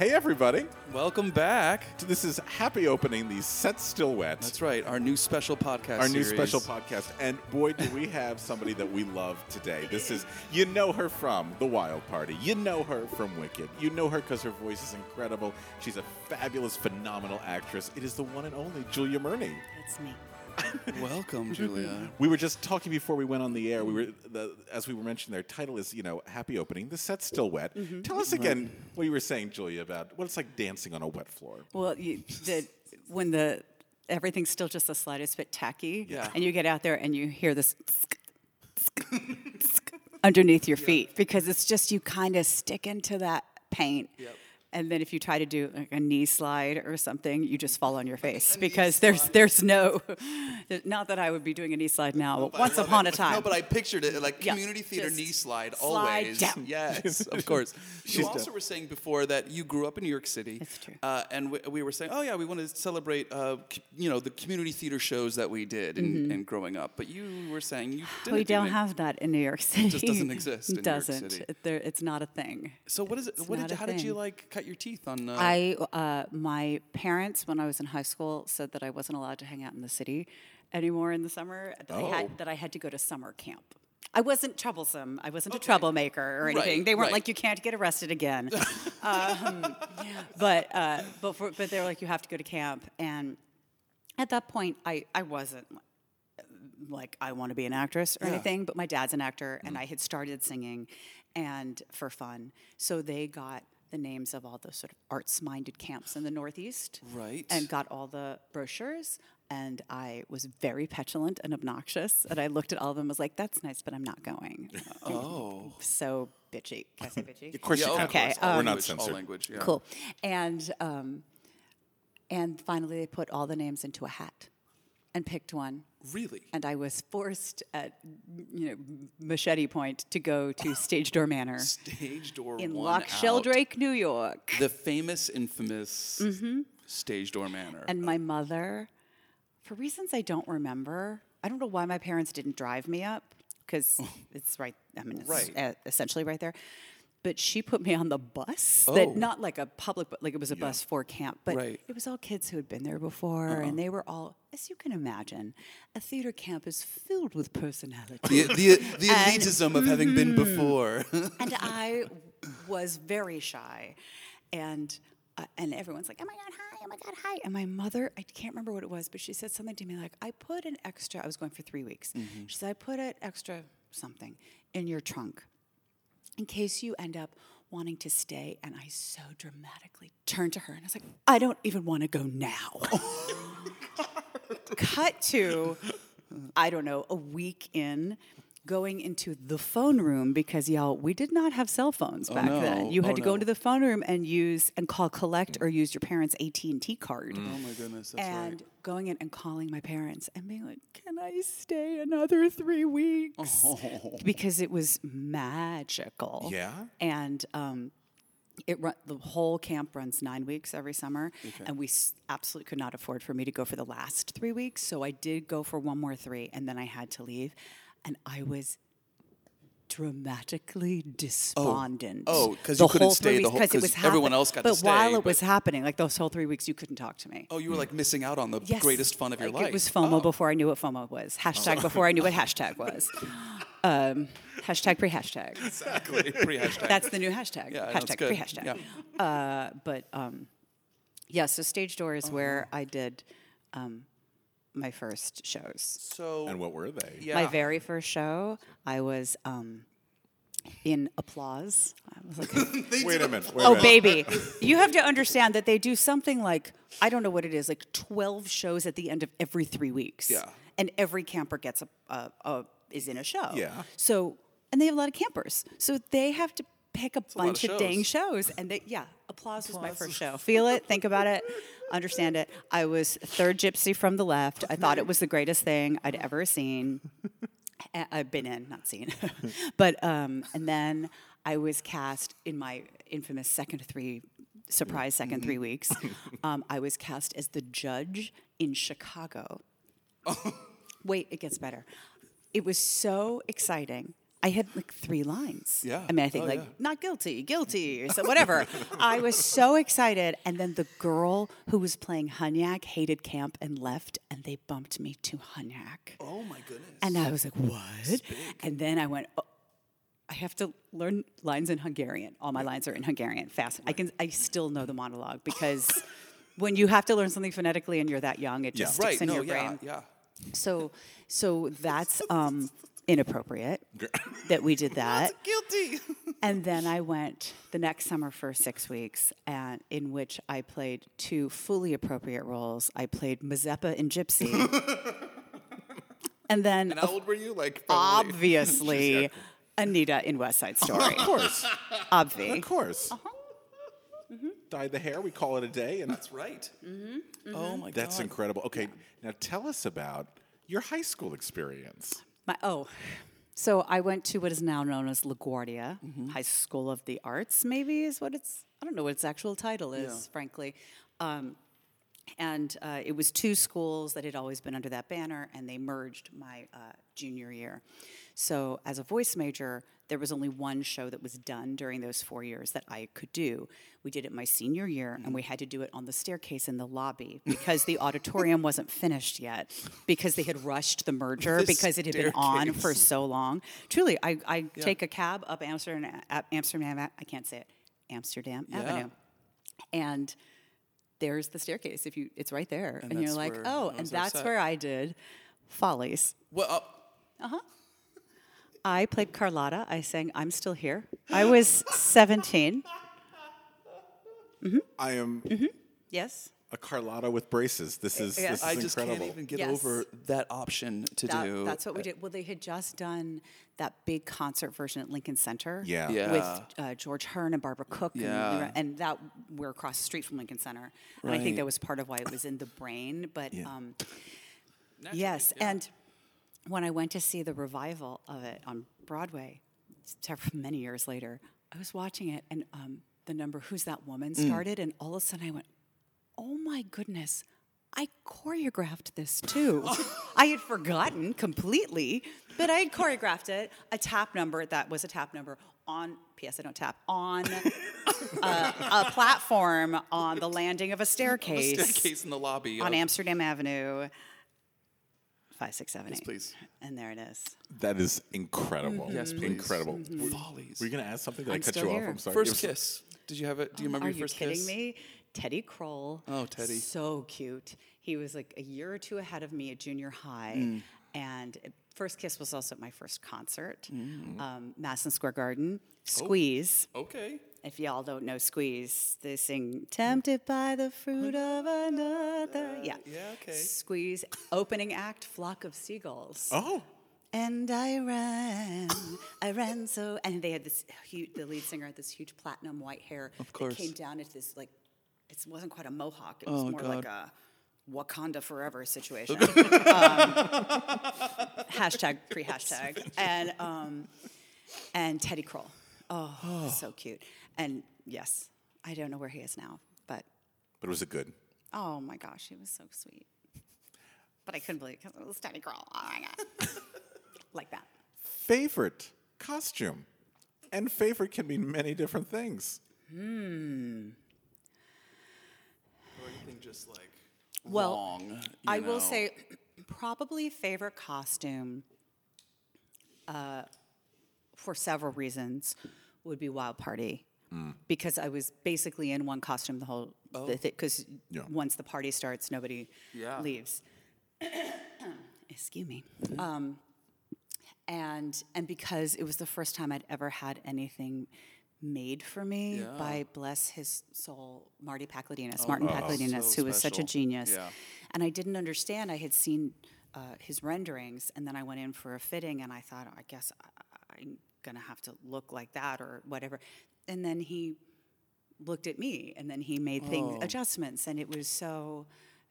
Hey, everybody. Welcome back. This is Happy Opening, the Set Still Wet. That's right, our new special podcast Our new special podcast. And boy, do we have somebody that we love today. This is, you know her from The Wild Party. You know her from Wicked. You know her because her voice is incredible. She's a fabulous, phenomenal actress. It is the one and only Julia Murney. It's me. Welcome, Julia. We were just talking before we went on the air. We were, the, as we were mentioning, their title is, you know, Happy Opening. The set's still wet. Mm-hmm. Tell us again what you were saying, Julia, about what it's like dancing on a wet floor. Well, you, the, when the everything's still just the slightest bit tacky, Yeah. and you get out there and you hear this underneath your feet because it's just you kind of stick into that paint. And then if you try to do like a knee slide or something, you just fall on your face because there's there's no, not that I would be doing a knee slide now, but once upon it. a time. No, but I pictured it like Yeah, community theater just knee slide, slide always. down. Yes, of course. you also done- were saying before that you grew up in New York City. That's true. Uh, and we, we were saying, oh yeah, we want to celebrate, uh, c- you know, the community theater shows that we did in, in growing up. But you were saying you didn't. Mm-hmm. we do don't it. have that in New York City. It just doesn't exist in New It York doesn't. City. It- there, it's not a thing. So what is it? What did? a How did you like cut your teeth on? Uh, I, uh, my parents, when I was in high school, said that I wasn't allowed to hang out in the city anymore in the summer. That, I, Oh. had, that I had to go to summer camp. I wasn't troublesome. I wasn't Okay. a troublemaker or Right, anything. They weren't right. like you can't get arrested again. um, but uh, but for, but they were like you have to go to camp. And at that point, I I wasn't like I want to be an actress or Yeah. anything, but my dad's an actor and I had started singing and for fun. So they got the names of all the sort of arts minded camps in the Northeast. Right. And got all the brochures. And I was very petulant and obnoxious. And I looked at all of them and was like, that's nice, but I'm not going. oh. so bitchy. Can I say bitchy? Of course Yeah, you of can. Okay, course, We're not language, all censored. language. Yeah. Cool. And um, and finally they put all the names into a hat and picked one. Really? And I was forced at you know machete point to go to Stage Door Manor Stage door in Loch. Sheldrake, New York. The famous, infamous mm-hmm. stage door manor. And my mother, for reasons I don't remember, I don't know why my parents didn't drive me up because it's right. I mean, it's Right. essentially right there. But she put me on the bus. Oh. That not like a public, but like it was a bus for camp. But Right. it was all kids who had been there before, and they were all, as you can imagine, a theater camp is filled with personality. the, the, the And- elitism of having been before. and I was very shy, and uh, and everyone's like, "Oh my god, hi! Oh my god, hi!" And my mother, I can't remember what it was, but she said something to me like, "I put an extra." I was going for three weeks. She said, "I put an extra something in your trunk in case you end up." Wanting to stay, and I so dramatically turned to her and I was like, I don't even want to go now. Oh Cut to, I don't know, a week in, going into the phone room because y'all, we did not have cell phones back no. then. You had Oh, to go no. into the phone room and use and call collect or use your parents' AT and T card. oh my goodness, that's and right. going in and calling my parents and being like, "Can I stay another three weeks?" Because it was magical. Yeah? And um, it run, the whole camp runs nine weeks every summer, and we s- absolutely could not afford for me to go for the last three weeks. So I did go for one more three, and then I had to leave, and I was dramatically despondent. Oh, 'cause you couldn't stay the whole- because it 'cause was everyone else got to stay, But while it was happening, like those whole three weeks, you couldn't talk to me. Oh, you were like missing out on the Yes. greatest fun of your Like, life. It was FOMO Oh. before I knew what FOMO was. Hashtag before I knew what hashtag was. Um, hashtag pre hashtag. Exactly. Pre-hashtag. That's the new hashtag. Yeah, hashtag pre hashtag. Uh, but um, yeah, so Stage Door is where Uh-huh. I did um, my first shows. So And what were they? yeah. My very first show, I was um, in applause. I was like, Wait a minute. Wait a oh, minute. baby. You have to understand that they do something like, I don't know what it is, like 12 shows at the end of every three weeks. Yeah. And every camper gets a, a, a is in a show. Yeah. So, and they have a lot of campers. So they have to pick a lot of bunch of, dang shows. shows. And they, yeah, applause was my first show. Feel it, think about it, understand it. I was third gypsy from the left. I thought it was the greatest thing I'd ever seen. I've been in, not seen. but um, and then I was cast in my infamous second three surprise 2nd three weeks. Um, I was cast as the judge in Chicago. Wait, it gets better. It was so exciting. I had like three lines. Yeah. I mean, I think Oh, like yeah. not guilty, guilty, or so whatever. I was so excited, and then the girl who was playing Hunyak hated camp and left, and they bumped me to Hunyak. Oh my goodness. And I was like, what? And then I went, oh, I have to learn lines in Hungarian. All my lines are in Hungarian. Fast. I can. I still know the monologue because when you have to learn something phonetically and you're that young, it just sticks right. in No. your Yeah. brain. Yeah. So, so that's um, inappropriate that we did that. Guilty. And then I went the next summer for six weeks, and in which I played two fully appropriate roles. I played Mazeppa in Gypsy, and then And how old were you? Like probably- obviously Anita in West Side Story. Of course. Obvi. Of course. Uh-huh. Dyed the hair, we call it a day, and That's right. Mm-hmm. Oh my god. that's god. incredible. Okay, now tell us about your high school experience. My, oh, so I went to what is now known as LaGuardia Mm-hmm. High School of the Arts. Maybe is what it's. I don't know what its actual title is, frankly. Um, and uh, it was two schools that had always been under that banner, and they merged my uh, junior year. So, as a voice major, there was only one show that was done during those four years that I could do. We did it my senior year, and we had to do it on the staircase in the lobby because the auditorium wasn't finished yet because they had rushed the merger The because it had been on for so long. Truly, I, I take a cab up Amsterdam, Amsterdam, I can't say it, Amsterdam Yeah. Avenue, and there's the staircase. If you, it's right there, and, And you're like, oh, and that's where I did Follies. Well, uh, I played Carlotta. I sang "I'm Still Here." I was 17. I am Yes. a Carlotta with braces. This is Yes. this is I just incredible. can't even get Yes. over that option to That- do. That's what we did. Well, they had just done that big concert version at Lincoln Center. Yeah. Yeah. With uh, George Hearn and Barbara Cook. And, Yeah. were- and that we're across the street from Lincoln Center. And I think Right. that was part of why it was in the brain. But Yeah. um, yes, and when I went to see the revival of it on Broadway, several many years later, I was watching it, and um, the number "Who's That Woman" started, and all of a sudden I went, "Oh my goodness!" I choreographed this too. I had forgotten completely, but I had choreographed it. A tap number that was a tap number on. P.S. I don't tap on uh, a platform on the landing of a staircase, staircase in the lobby. on of- Amsterdam Avenue. Five, six, seven, Yes, eight. please. And there it is. That is incredible. Mm-hmm. Yes, please. incredible. Follies. Were you going to ask something? Did I I'm cut still you here. off? I'm sorry. First It was- kiss. Did you have it? Do you remember Are your you first kidding kiss? me? Teddy Kroll. Oh, Teddy. So cute. He was like a year or two ahead of me at junior high. Mm. And first kiss was also at my first concert, um, Madison Square Oh. Garden. Squeeze. Okay. If y'all don't know Squeeze, they sing "Tempted by the Fruit of Another." Yeah. yeah, okay. Squeeze. Opening act, "Flock of Seagulls." Oh, And I ran, I ran so, and they had this huge, the lead singer had this huge platinum white hair. Of course. That came down at this, like, it wasn't quite a mohawk. It was Oh, more like a Wakanda Forever situation. um, hashtag, pre hashtag. And, um, and Teddy Kroll. Oh, so cute. And yes, I don't know where he is now, but but was it good? oh my gosh, he was so sweet. But I couldn't believe it because it was Teddy Kroll. Oh my God. like that. Favorite costume. And favorite can mean many different things. Hmm. Or anything just like Well, wrong. you I will say, probably favorite costume, uh, for several reasons, would be Wild Party. Because I was basically in one costume the whole, thing, because Yeah. once the party starts, nobody Yeah. leaves. Excuse me. Um, and and because it was the first time I'd ever had anything made for me Yeah. by bless his soul, Marty Pakledinaz, Martin oh, Pakledinaz, so who was such a genius. Yeah. And I didn't understand. I had seen uh, his renderings, and then I went in for a fitting, and I thought, I guess I, I'm gonna have to look like that or whatever. And then he looked at me, and then he made things Oh. adjustments, and it was so.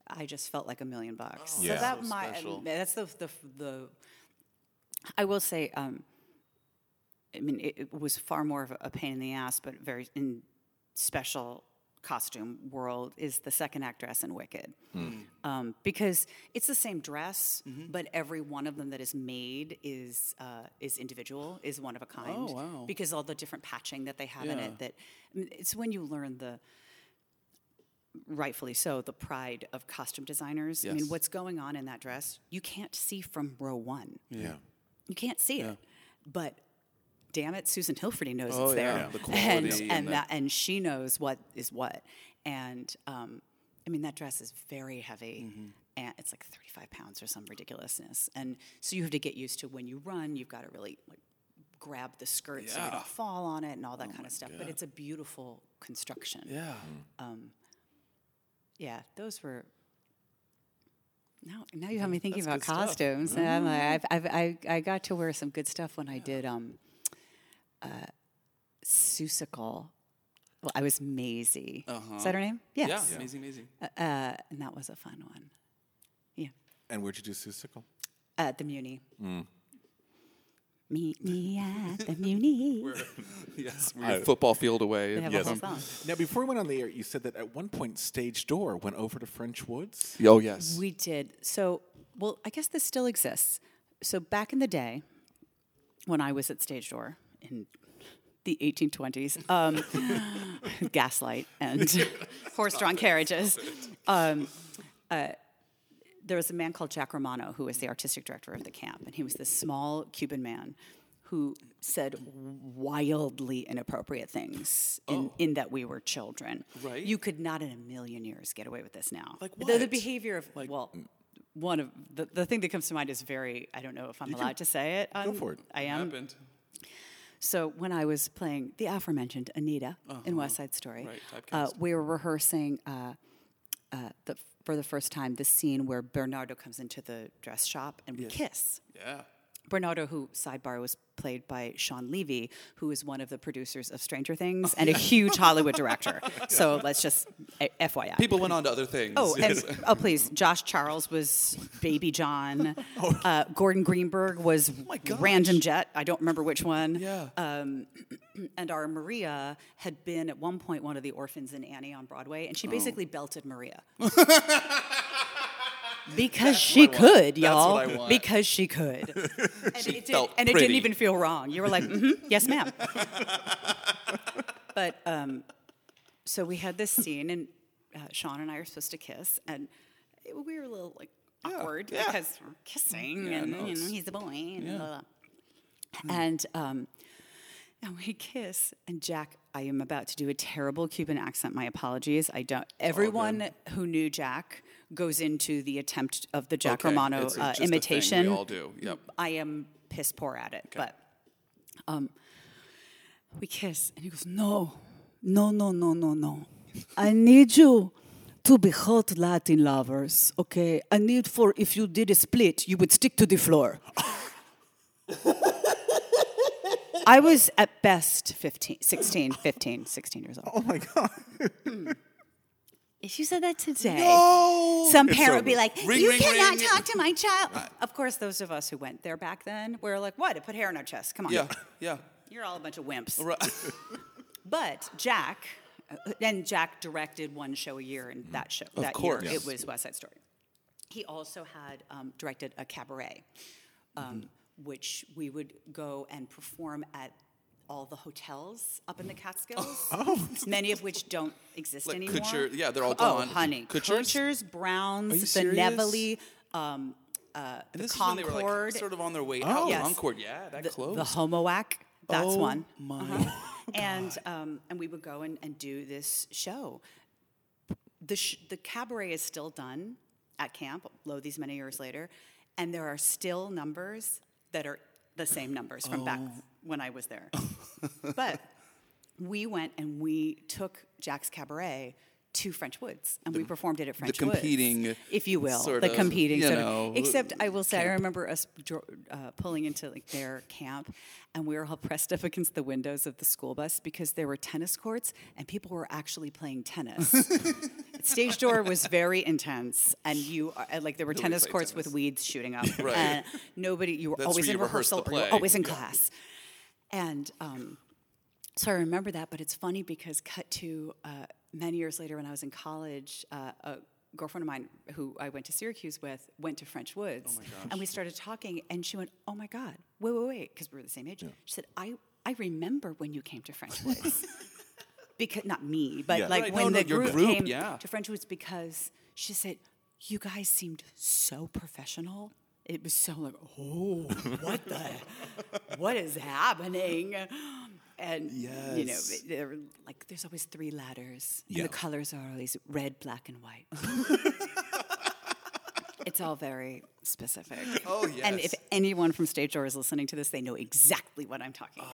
I just felt like a million bucks. Oh, so Yeah. that so my special. that's the the the. I will say, um, I mean, it, it was far more of a pain in the ass, but very in special costume world is the second act dress in Wicked, um, because it's the same dress, Mm-hmm. but every one of them that is made is uh, is individual, is one of a kind. Oh, wow. Because all the different patching that they have in it, that I mean, it's when you learn the rightfully so, the pride of costume designers. I mean, what's going on in that dress, you can't see from row one. Yeah. You can't see it. But damn it, Susan Hilferty knows Oh, it's there. yeah, the and and, and that and she knows what is what. And um, I mean that dress is very heavy. Mm-hmm. And it's like 35 pounds or some ridiculousness. And so you have to get used to when you run, you've got to really like grab the skirt so you Oh don't fall on it and all that kind of stuff. But it's a beautiful construction. Yeah. Yeah, those were. Now, now you have me thinking That's about. Mm-hmm. costumes. And I'm like, I've, I've, I, I got to wear some good stuff when I did um, uh, Seussical. Well, I was Mayzie. Is that her name? Yes. Yeah. Amazing, amazing. Uh, and that was a fun one. Yeah. And where'd you do Seussical? At the Muni. Mm. Meet me at the Muni. yes. We're a football field away. They have Yes. a whole song. Now, before we went on the air, you said that at one point Stage Door went over to French Woods. Oh yes. We did. So, well, I guess this still exists. So back in the day, when I was at Stage Door in the 1820s, um, gaslight and horse-drawn carriages, um, uh, there was a man called Jack Romano who was the artistic director of the camp, and he was this small Cuban man who said wildly inappropriate things in, in that we were children. Right. You could not in a million years get away with this now. Like The, the behavior of well, one of the, the thing that comes to mind is very. I don't know if I'm allowed to say it. Go for it. I am. happened. So when I was playing the aforementioned Anita in West Side Story, Right, uh, we were rehearsing uh, uh, the, for the first time the scene where Bernardo comes into the dress shop and we kiss. Yeah. Bernardo, who sidebar was played by Shawn Levy, who is one of the producers of Stranger Things and a huge Hollywood director. So let's just a- FYI. People went on to other things. Oh, and, oh, please. Josh Charles was Baby John. Uh, Gordon Greenberg was Random Jet. I don't remember which one. Yeah. Um, and our Maria had been at one point one of the orphans in Annie on Broadway, and she Oh. basically belted Maria. Because she what I want. could, y'all. what I want. Because she could. and it, did, felt and it didn't even feel wrong. You were like, mm-hmm, yes, ma'am. but um, so we had this scene, and uh, Shawn and I are supposed to kiss, and it- we were a little like awkward yeah. because we're kissing, Yeah, and no, you know, he's a boy, and blah, blah. And um, and we kiss, and Jack, I am about to do a terrible Cuban accent. My apologies. I don't. Everyone who knew Jack goes into the attempt of the Jack Okay, Romano it's a- uh, just a thing imitation. we all do, yep. I am piss poor at it, but um, we kiss, and he goes, "No, no, no, no, no, no. I need you." To be hot Latin lovers, okay? I need for if you did a split, you would stick to the floor. I was at best 15, 16, 15, 16 years old. Oh my God. If you said that today, No! some parent would be like, Ring, "You ring, cannot ring." talk to my child." Of course, those of us who went there back then were like, "What? It put hair on our chest. Come on, Yeah. Yeah. you're all a bunch of wimps." Right. But Jack, uh, and Jack directed one show a year, and that show that course. year Yes. it was West Side Story. He also had um, directed a cabaret, um, which we would go and perform at all the hotels up in the Catskills. Oh. Many of which don't exist Like anymore. Yeah, they're all gone. Oh, gone. honey. Kutsher's? Browns, the? Nevele, um, uh, the this is when they were Concord. like sort of on their way Oh. out. Yes. Concord, yeah, that the, closed. The Homowack, that's Oh one. my Uh-huh. And um, and we would go and, and do this show. The sh- the cabaret is still done at camp, lo these many years later, and there are still numbers that are the same numbers from back Oh. when I was there. but we went and we took Jack's Cabaret to French Woods, and we performed it at French Woods. The competing if you will, sort the of, competing. you sort of- know, except I will say, I remember us uh, pulling into like their camp, and we were all pressed up against the windows of the school bus because there were tennis courts, and people were actually playing tennis. Stage door was very intense, and you are, uh, like there were Nobody tennis courts with weeds shooting up, Right. and nobody. You were That's always in rehearse rehearsal, or you were always in Yeah. class, and. Um, so I remember that, but it's funny because cut to uh, many years later when I was in college, uh, a girlfriend of mine who I went to Syracuse with went to French Woods, and we started talking, and she went, "Oh my God, wait, wait, wait," because we were the same age. She said, "I I remember when you came to French Woods." Because not me, but Yeah. like Right, when no, no, the group, group, came yeah. to French Woods, because she said, "You guys seemed so professional." It was so like, oh, what the, what is happening? And you know, Yes. there like there's always three ladders, Yeah. and the colors are always red, black, and white. it's all very specific. Oh, yes. And if anyone from Stage Door is listening to this, they know exactly what I'm talking about.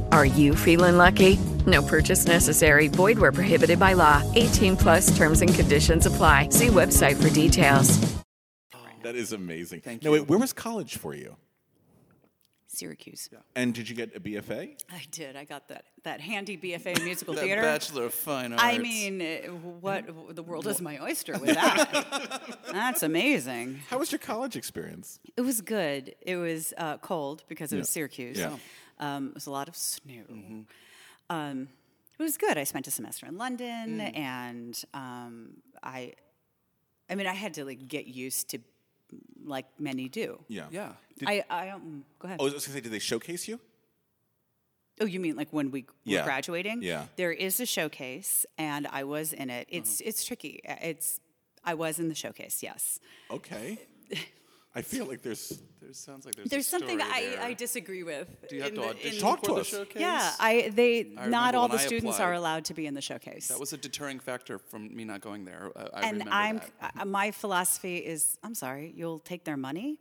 Are you feeling lucky? No purchase necessary. Void where prohibited by law. 18 plus terms and conditions apply. See website for details. That is amazing. Thank no, you. wait, where was college for you? Syracuse. And did you get a BFA? I did. I got that that handy BFA in musical That theater. Bachelor of Fine Arts. I mean, uh, what the world is my oyster with that. That's amazing. How was your college experience? It was good. It was uh, cold because it was Syracuse. Yeah. Um, it was a lot of snow. Um, it was good. I spent a semester in London, and um, I, I mean, I had to like get used to, like many do. Yeah. Yeah. I, I um, go ahead. Oh, I was going to say, did they showcase you? Oh, you mean like when we Yeah. were graduating? Yeah. There is a showcase, and I was in it. It's it's tricky. Uh, It's I was in the showcase. Yes. Okay. I feel like there's. There sounds like there's, There's a something story I, there. I disagree with. Do you have in to audition in- Talk to the us. showcase? Yeah, I they I not all the I students applied. are allowed to be in the showcase. That was a deterring factor from me not going there. I, I and remember I'm that. uh, my philosophy is I'm sorry, you'll take their money,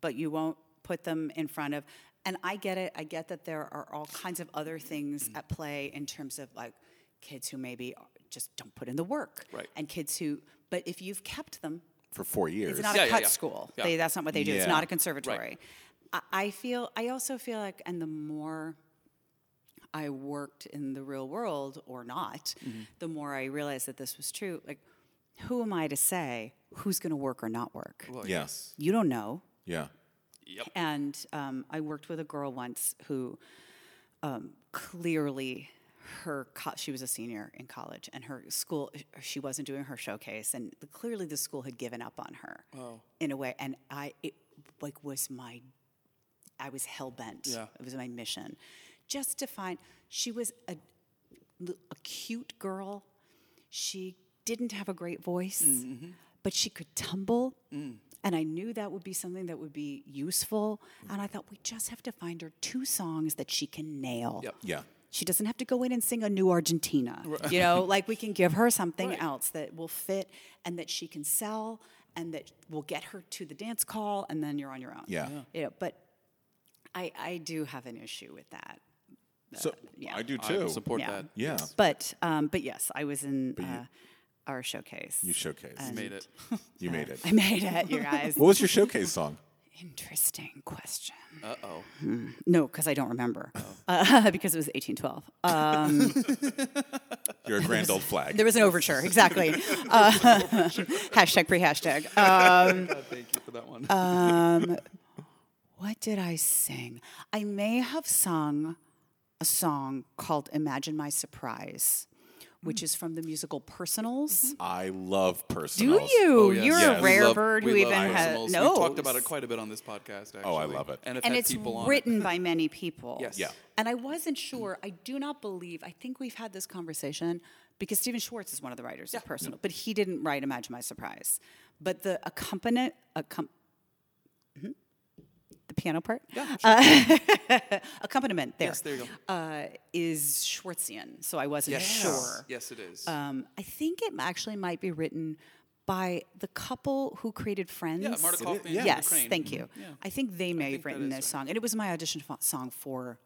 but you won't put them in front of. And I get it. I get that there are all kinds of other things Mm. at play in terms of like kids who maybe just don't put in the work, Right. And kids who, but if you've kept them, For four years. it's not Yeah, a cut yeah. school. Yeah. They, that's not what they do. It's not a conservatory. I, I feel. I also feel like, and the more I worked in the real world or not, Mm-hmm. the more I realized that this was true. Like, who am I to say who's going to work or not work? Well, Yes. You don't know. Yeah. Yep. And um, I worked with a girl once who um, clearly her co- she was a senior in college and her school she wasn't doing her showcase and clearly the school had given up on her Oh. in a way and I it like was my I was hell bent Yeah. it was my mission just to find she was a a cute girl she didn't have a great voice Mm-hmm. but she could tumble Mm. and I knew that would be something that would be useful. And I thought we just have to find her two songs that she can nail. Yep. Yeah. She doesn't have to go in and sing a new Argentina. You know, like we can give her something else that will fit and that she can sell and that will get her to the dance call, and then you're on your own. Yeah. Yeah. You know, but I I do have an issue with that. So yeah. I do too. I too. support Yeah. that. Yeah. But um, but yes, I was in uh, our showcase. You showcased. You Made it. You made it. I made it, you guys. What was your showcase song? Interesting question. Uh oh. No, because I don't remember. Uh, because it was 1812. Um, You're a grand old flag. there was an overture, exactly. Uh, hashtag pre hashtag. Um, Thank you for that one. um, what did I sing? I may have sung a song called Imagine My Surprise, which is from the musical Personals. I love personals. Do you? Oh, yes. You're Yes. a We rare love- bird we who love even has personals. knows. We've talked about it quite a bit on this podcast, actually. Oh, I love it. And, have and had it's people on written by many people. Yes. Yeah. And I wasn't sure. I do not believe. I think we've had this conversation because Stephen Schwartz is one of the writers of Personal, but he didn't write Imagine My Surprise. But the accompaniment, accom- Mhm. The piano part, uh, accompaniment there, Yes, there you go. uh, is Schwartzian. So I wasn't Yes. sure. Yes, it is. Um, I think it actually might be written by the couple who created Friends. Yeah, Marta Kauffman and Peter Yes, Crane. thank you. Yeah. I think they may have think that written is this song, and it was my audition fo- song for.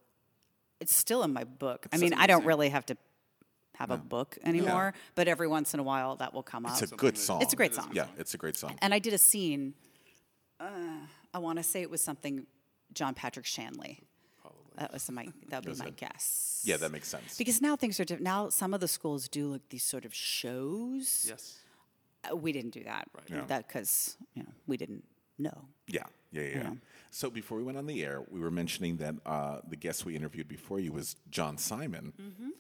It's still in my book. I mean, I don't really have to have a book anymore, but every once in a while that will come up. It's a good song. It's a great song. Yeah, it's a great song. And I did a scene. Uh, I want to say it was something John Patrick Shanley. Probably. That was my that would be my guess. Yeah, that makes sense. Because now things are different. Now some of the schools do like these sort of shows. yes. Uh, we didn't do that. Right. Yeah. That because you know we didn't know. Yeah, yeah, yeah. yeah. Yeah. So before we went on the air, we were mentioning that uh, the guest we interviewed before you was John Simon, Mm-hmm.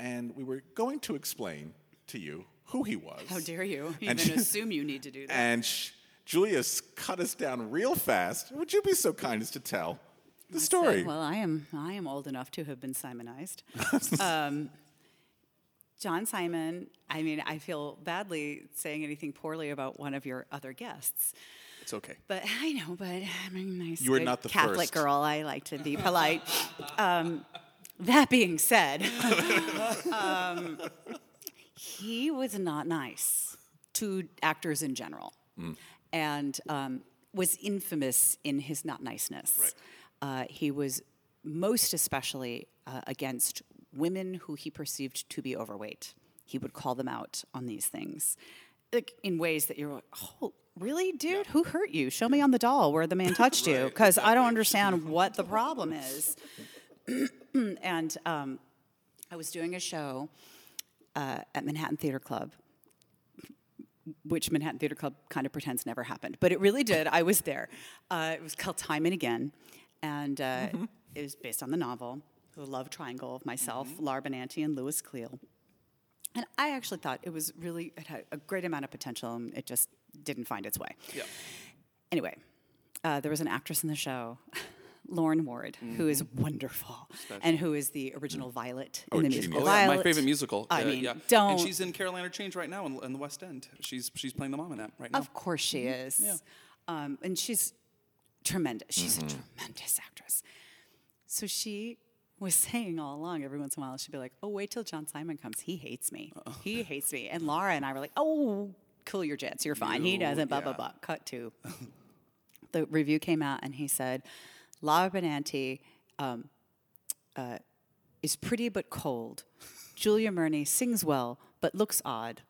and we were going to explain to you who he was. How dare you even assume you need to do that? And sh- Julia's cut us down real fast. Would you be so kind as to tell the story? Well, I am I am old enough to have been Simonized. um, John Simon. I mean, I feel badly saying anything poorly about one of your other guests. It's okay. But I know, but I'm a nice You were not the Catholic first. girl. I like to be polite. um, that being said, um, he was not nice to actors in general, and um, was infamous in his not niceness. Right. Uh, he was most especially uh, against women who he perceived to be overweight. He would call them out on these things, like in ways that you're like, oh, really, dude? Who hurt you? Show me on the doll where the man touched you, because I don't understand what the problem is. and um, I was doing a show uh, at Manhattan Theater Club, which Manhattan Theater Club kind of pretends never happened, but it really did. I was there. Uh, it was called Time and Again, and uh, it was based on the novel, The Love Triangle of myself, Laura Benanti, and Lewis Cleale. And I actually thought it was really, it had a great amount of potential, and it just didn't find its way. Yeah. Anyway, uh, there was an actress in the show, Lauren Ward, who is wonderful, and who is the original Violet Oh, in the genius. musical Oh, yeah, Violet. my favorite musical. I Uh, mean, yeah. don't. And she's in Caroline or Change right now in, in the West End. She's she's playing the mom in that right now. Of course she Mhm. is. Yeah. Um, and she's tremendous. She's Mm-hmm. a tremendous actress. So she was saying all along, every once in a while, she'd be like, oh, wait till John Simon comes. He hates me. He hates me. And Laura and I were like, oh, cool your jets. You're fine. he doesn't, blah, blah, blah. Cut to. the review came out and he said, Laura Benanti um, uh, is pretty but cold. Julia Murney sings well but looks odd.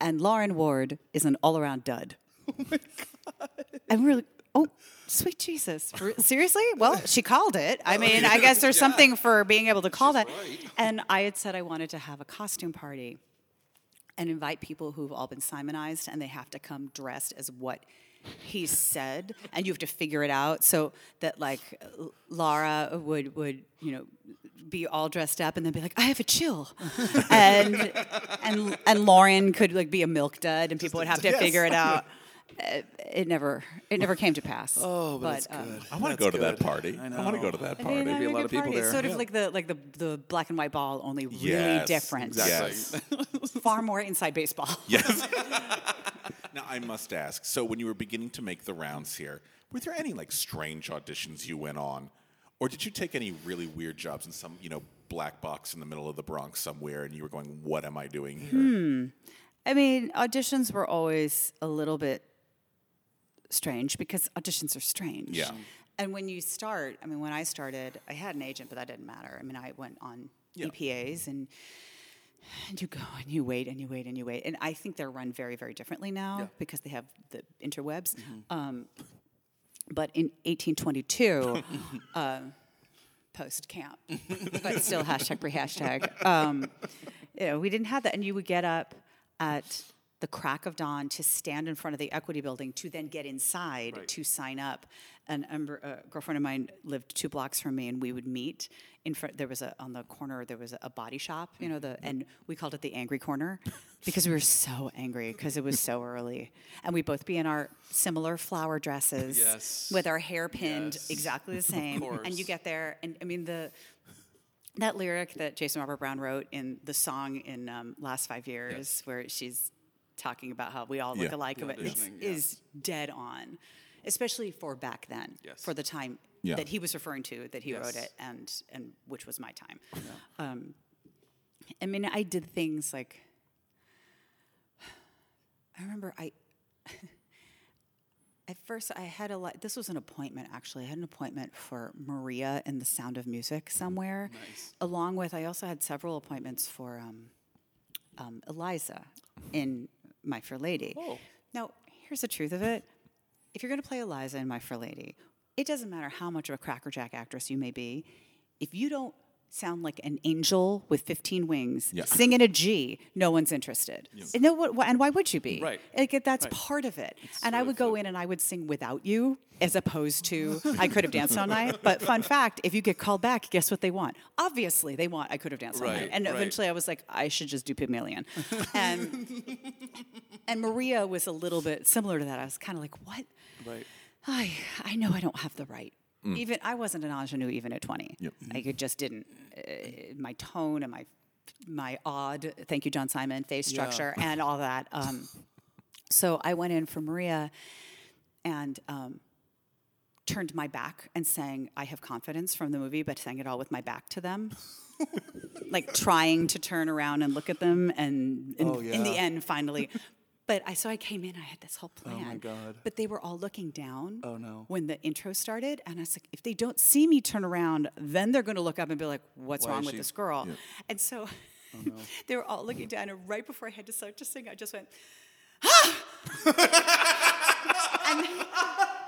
And Lauren Ward is an all around dud. Oh my God. And we we're like, oh, sweet Jesus. Seriously? Well, she called it. I mean, I guess there's something for being able to call that. And I had said I wanted to have a costume party and invite people who've all been Simonized and they have to come dressed as what he said and you have to figure it out so that like L- Laura would would you know be all dressed up and then be like I have a chill and and and Lauren could like be a milk dud and people would have to Yes. figure it out it never it never came to pass Oh, but, that's um. I want to go to that party. I, want to go to that I party. mean, be a having lot of people party. It's there. sort of like the like the the black and white ball, only really Yes, different. Yes. Far more inside baseball. Yes. Now I must ask. So when you were beginning to make the rounds here, were there any like strange auditions you went on, or did you take any really weird jobs in some you know black box in the middle of the Bronx somewhere, and you were going, "What am I doing here?" Hmm. I mean, auditions were always a little bit strange because auditions are strange. Yeah. And when you start, I mean, when I started, I had an agent, but that didn't matter. I mean, I went on Yeah. EPAs and. And you go and you wait and you wait and you wait. And I think they're run very, very differently now because they have the interwebs. Um, but in 1822, uh, post camp, but still hashtag pre hashtag. Um, you know, we didn't have that, and you would get up at the crack of dawn to stand in front of the equity building to then get inside to sign up. And a girlfriend of mine lived two blocks from me, and we would meet in front. There was a on the corner. There was a, body shop, you know, the and we called it the angry corner because we were so angry because it was so early, and we'd both be in our similar flower dresses Yes. with our hair pinned Yes. exactly the same, and you get there, and I mean the that lyric that Jason Robert Brown wrote in the song in um, Last Five Years, where she's talking about how we all look Yeah. alike, The but it's, yeah. is dead on, especially for back then, Yes. for the time Yeah. that he was referring to, that he wrote it, and and which was my time. Um, I mean, I did things like I remember I. At first, I had a lot. This was an appointment, actually. I had an appointment for Maria in The Sound of Music somewhere. Nice. Along with, I also had several appointments for um, um, Eliza in My Fair Lady. Oh. Now, here's the truth of it. If you're going to play Eliza in My Fair Lady, it doesn't matter how much of a crackerjack actress you may be. If you don't sound like an angel with 15 wings Yeah. singing a G, no one's interested. And, no, and why would you be? Right. Like, that's Right. part of it. and I would go in and I would sing without you, as opposed to I could have danced all night. But fun fact: if you get called back, guess what they want? Obviously, they want I could have danced all night. And right. eventually, I was like, I should just do Pygmalion. and and Maria was a little bit similar to that. I was kind of like, what? Right. I I know I don't have the right. Even I wasn't an ingenue even at 20. Yep. I could just didn't. Uh, my tone and my my odd, thank you, John Simon, face Yeah. structure and all that. Um, so I went in for Maria and um, turned my back and sang "I Have Confidence" from the movie, but sang it all with my back to them. like trying to turn around and look at them, and in, Oh, in the end, finally. But I so I came in, I had this whole plan. Oh, my God. But they were all looking down. Oh, no. When the intro started, and I was like, if they don't see me turn around, then they're going to look up and be like, "What's Why wrong with she- this girl?" Yeah. And so Oh, they were all looking down, and right before I had to start to sing, I just went, ah! and,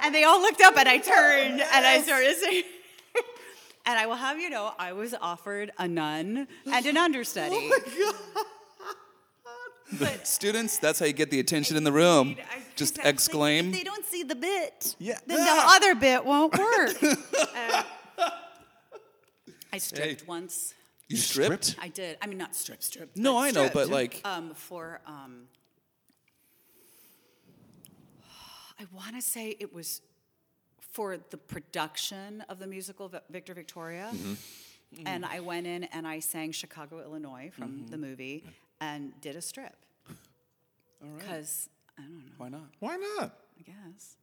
and they all looked up, and I turned, and I started singing. And I will have you know, I was offered a nun and an oh understudy. Students, that's how you get the attention in the room. I- Just I was like, exclaim. If they don't see the bit, Yeah. then the other bit won't work. Uh, I stripped Hey. once. You stripped? I did. I mean, not strip, strip. No, but I know, but like- um, for um, I want to say it was for the production of the musical Victor Victoria, Mm-hmm. and I went in and I sang Chicago, Illinois from Mm-hmm. the movie, and did a strip All right. because I don't know. Why not? Why not? I guess.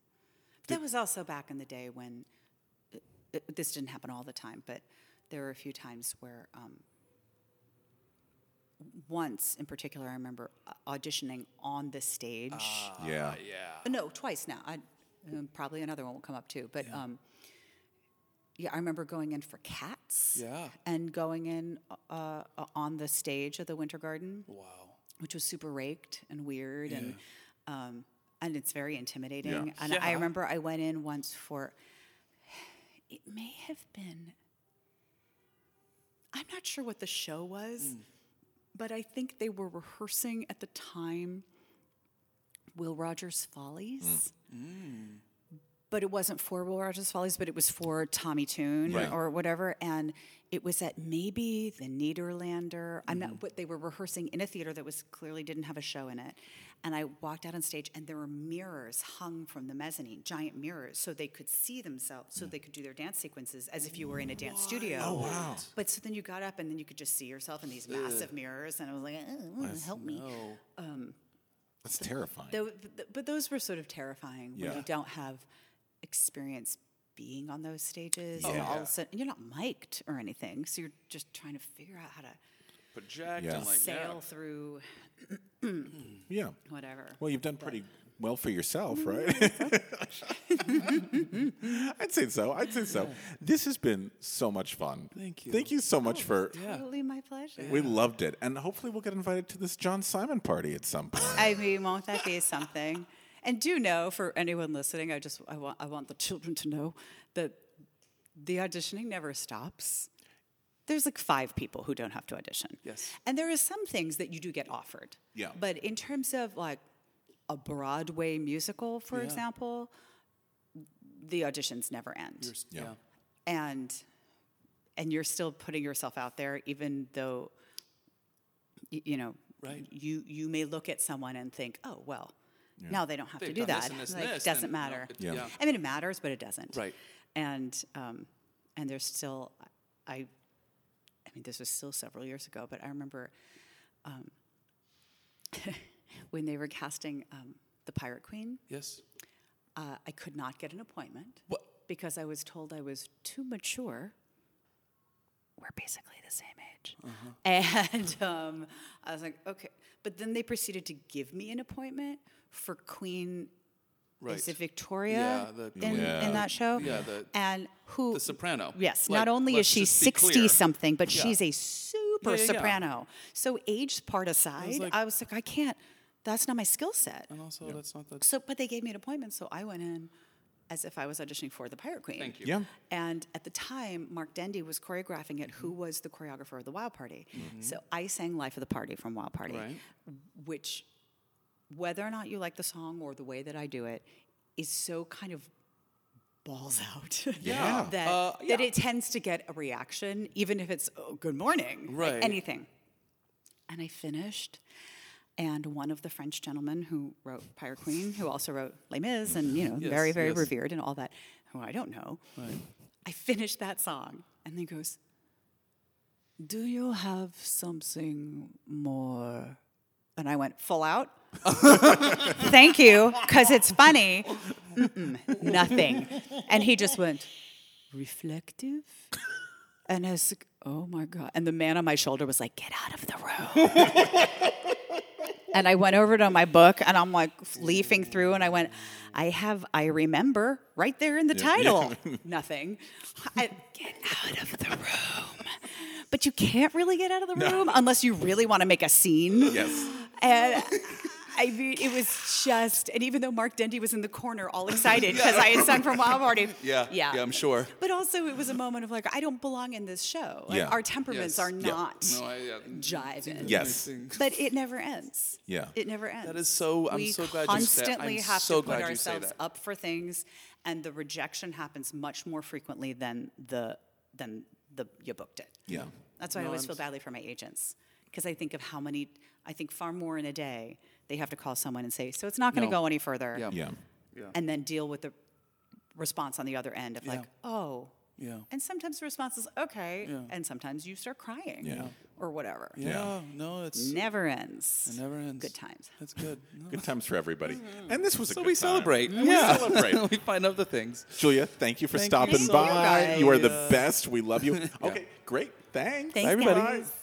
But that was also back in the day when it, it- this didn't happen all the time, but there were a few times where, um, once in particular, I remember uh, auditioning on the stage. Yeah. yeah. No, twice now. I, um, probably another one will come up too. But yeah. Um, yeah, I remember going in for Cats. Yeah. And going in uh, uh, on the stage of the Winter Garden Wow. Which was super raked and weird and um, and it's very intimidating. Yeah. And I remember I went in once for it may have been I'm not sure what the show was, mm. but I think they were rehearsing at the time Will Rogers Follies. Mm. Mm. But it wasn't for Will Rogers Follies, but it was for Tommy Tune Right. or whatever. And it was at maybe the Nederlander. I'm not, mm-hmm. but they were rehearsing in a theater that was clearly didn't have a show in it. And I walked out on stage, and there were mirrors hung from the mezzanine, giant mirrors, so they could see themselves, so mm. they could do their dance sequences as if you were in a dance studio. Oh wow! But so then you got up, and then you could just see yourself in these massive mirrors, and I was like, oh, help me. Um, That's terrifying. Th- but those were sort of terrifying when you don't have experience being on those stages. Oh, and all of a sudden, you're not mic'd or anything, so you're just trying to figure out how to Project Yeah. and like sail yeah. through Yeah. whatever. Well, you've done pretty well for yourself, mm-hmm. right? I'd say so. I'd say so. This has been so much fun. Thank you. Thank you so much oh, for. Totally my pleasure. We loved it, and hopefully we'll get invited to this John Simon party at some point. I mean, won't that be something? And do know for anyone listening, I just I want I want the children to know that the auditioning never stops. There's like five people who don't have to audition. Yes. And there are some things that you do get offered. Yeah. But in terms of like a Broadway musical, for Yeah. example, the auditions never end. S- yeah. and and you're still putting yourself out there even though you know Right. you you may look at someone and think oh well now they don't have They've to do done this that and this and like this, doesn't and, you know, matter it- Yeah. yeah. i mean it matters but it doesn't Right. and um and there's still i i mean this was still several years ago but i remember um when they were casting um, the pirate queen Yes. uh, I could not get an appointment because I was told I was too mature. We're basically the same age. And um, I was like, okay. But then they proceeded to give me an appointment for Queen. Right. Is it Victoria Yeah, the- in, Yeah. in that show? Yeah, the- and who the soprano. Yes, Like, not only is she just be clear. sixty something, but Yeah. she's a super Yeah, yeah, yeah. soprano. So age part aside, like- I was like, I can't. That's not my skill set. And also, that's not the. So, but they gave me an appointment, so I went in as if I was auditioning for the Pirate Queen. Thank you. Yeah. And at the time, Mark Dendy was choreographing it, who was the choreographer of the Wild Party. Mm-hmm. So I sang Life of the Party from Wild Party, Right. which, whether or not you like the song or the way that I do it, is so kind of balls out. Yeah. that, Uh, that it tends to get a reaction, even if it's, oh, good morning, like Right. anything. And I finished, and one of the French gentlemen who wrote Pirate Queen, who also wrote Les Mis, and you know, Yes, very, very yes. revered and all that, who I don't know. I finished that song, and he goes, "Do you have something more?" And I went full out. Thank you, because it's funny. Mm-mm, nothing. And he just went reflective. And I was like, oh my God. And the man on my shoulder was like, get out of the room. and I went over to my book and I'm like leafing through and I went, I have, I remember right there in the title. Nothing. I, get out of the room. But you can't really get out of the room unless you really want to make a scene. Yes. And I mean, it was just, and even though Mark Dendy was in the corner all excited because I had sung from Wild Party. Yeah. Yeah. Yeah, I'm sure. But also, it was a moment of like, I don't belong in this show. Like, Yeah. Our temperaments Yes. are Yeah. not No, I, yeah. jiving. Yes. But it never ends. Yeah. It never ends. That is so- I'm we so glad you said- constantly I'm have so to put glad you say ourselves up for things, and the rejection happens much more frequently than the than the you booked it. Yeah. That's why I always I'm feel s- badly for my agents because I think of how many. I think far more in a day they have to call someone and say, "So it's not going to No. go any further," Yeah. Yeah. Yeah. and then deal with the response on the other end of like, "Oh." Yeah. And sometimes the response is okay, Yeah. and sometimes you start crying, Yeah. or whatever. Yeah. No, it's Never ends. it never ends. Good times. That's good. No. Good times for everybody. Mm-hmm. And this was a So we time. celebrate. And yeah. We celebrate. we find other things. Julia, thank you for Thank stopping so by. much. You are the best. We love you. Okay, great. Thanks. Thanks, everybody. guys.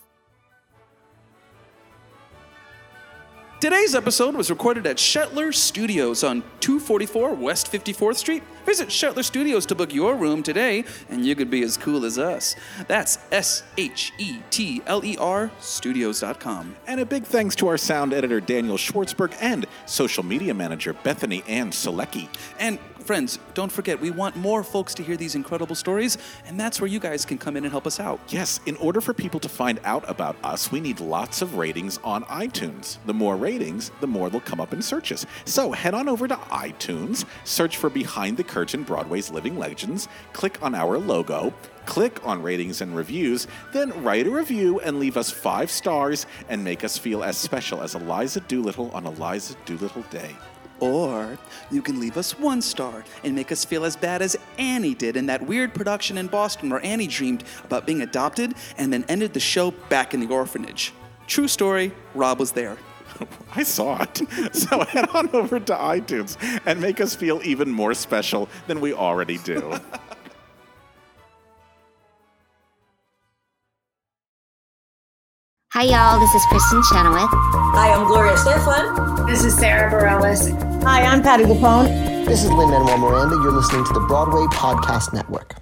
Today's episode was recorded at Shetler Studios on 244 West 54th Street. Visit Shetler Studios to book your room today, and you could be as cool as us. That's S H E T L E R studios.com. And a big thanks to our sound editor, Daniel Schwartzberg, and social media manager, Bethany Ann Selecki. And friends, don't forget, we want more folks to hear these incredible stories, and that's where you guys can come in and help us out. Yes, in order for people to find out about us, we need lots of ratings on iTunes. The more ratings, the more they'll come up in searches. So head on over to iTunes, search for Behind the Curtain Broadway's Living Legends, click on our logo, click on ratings and reviews, then write a review and leave us five stars and make us feel as special as Eliza Doolittle on Eliza Doolittle Day. Or you can leave us one star and make us feel as bad as Annie did in that weird production in Boston where Annie dreamed about being adopted and then ended the show back in the orphanage. True story, Rob was there. I saw it. So head on over to iTunes and make us feel even more special than we already do. Hi, y'all. This is Kristin Chenoweth. Hi, I'm Gloria Estefan. This is Sara Bareilles. Hi, I'm Patti LuPone. This is Lin Manuel Miranda. You're listening to the Broadway Podcast Network.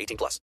18 plus.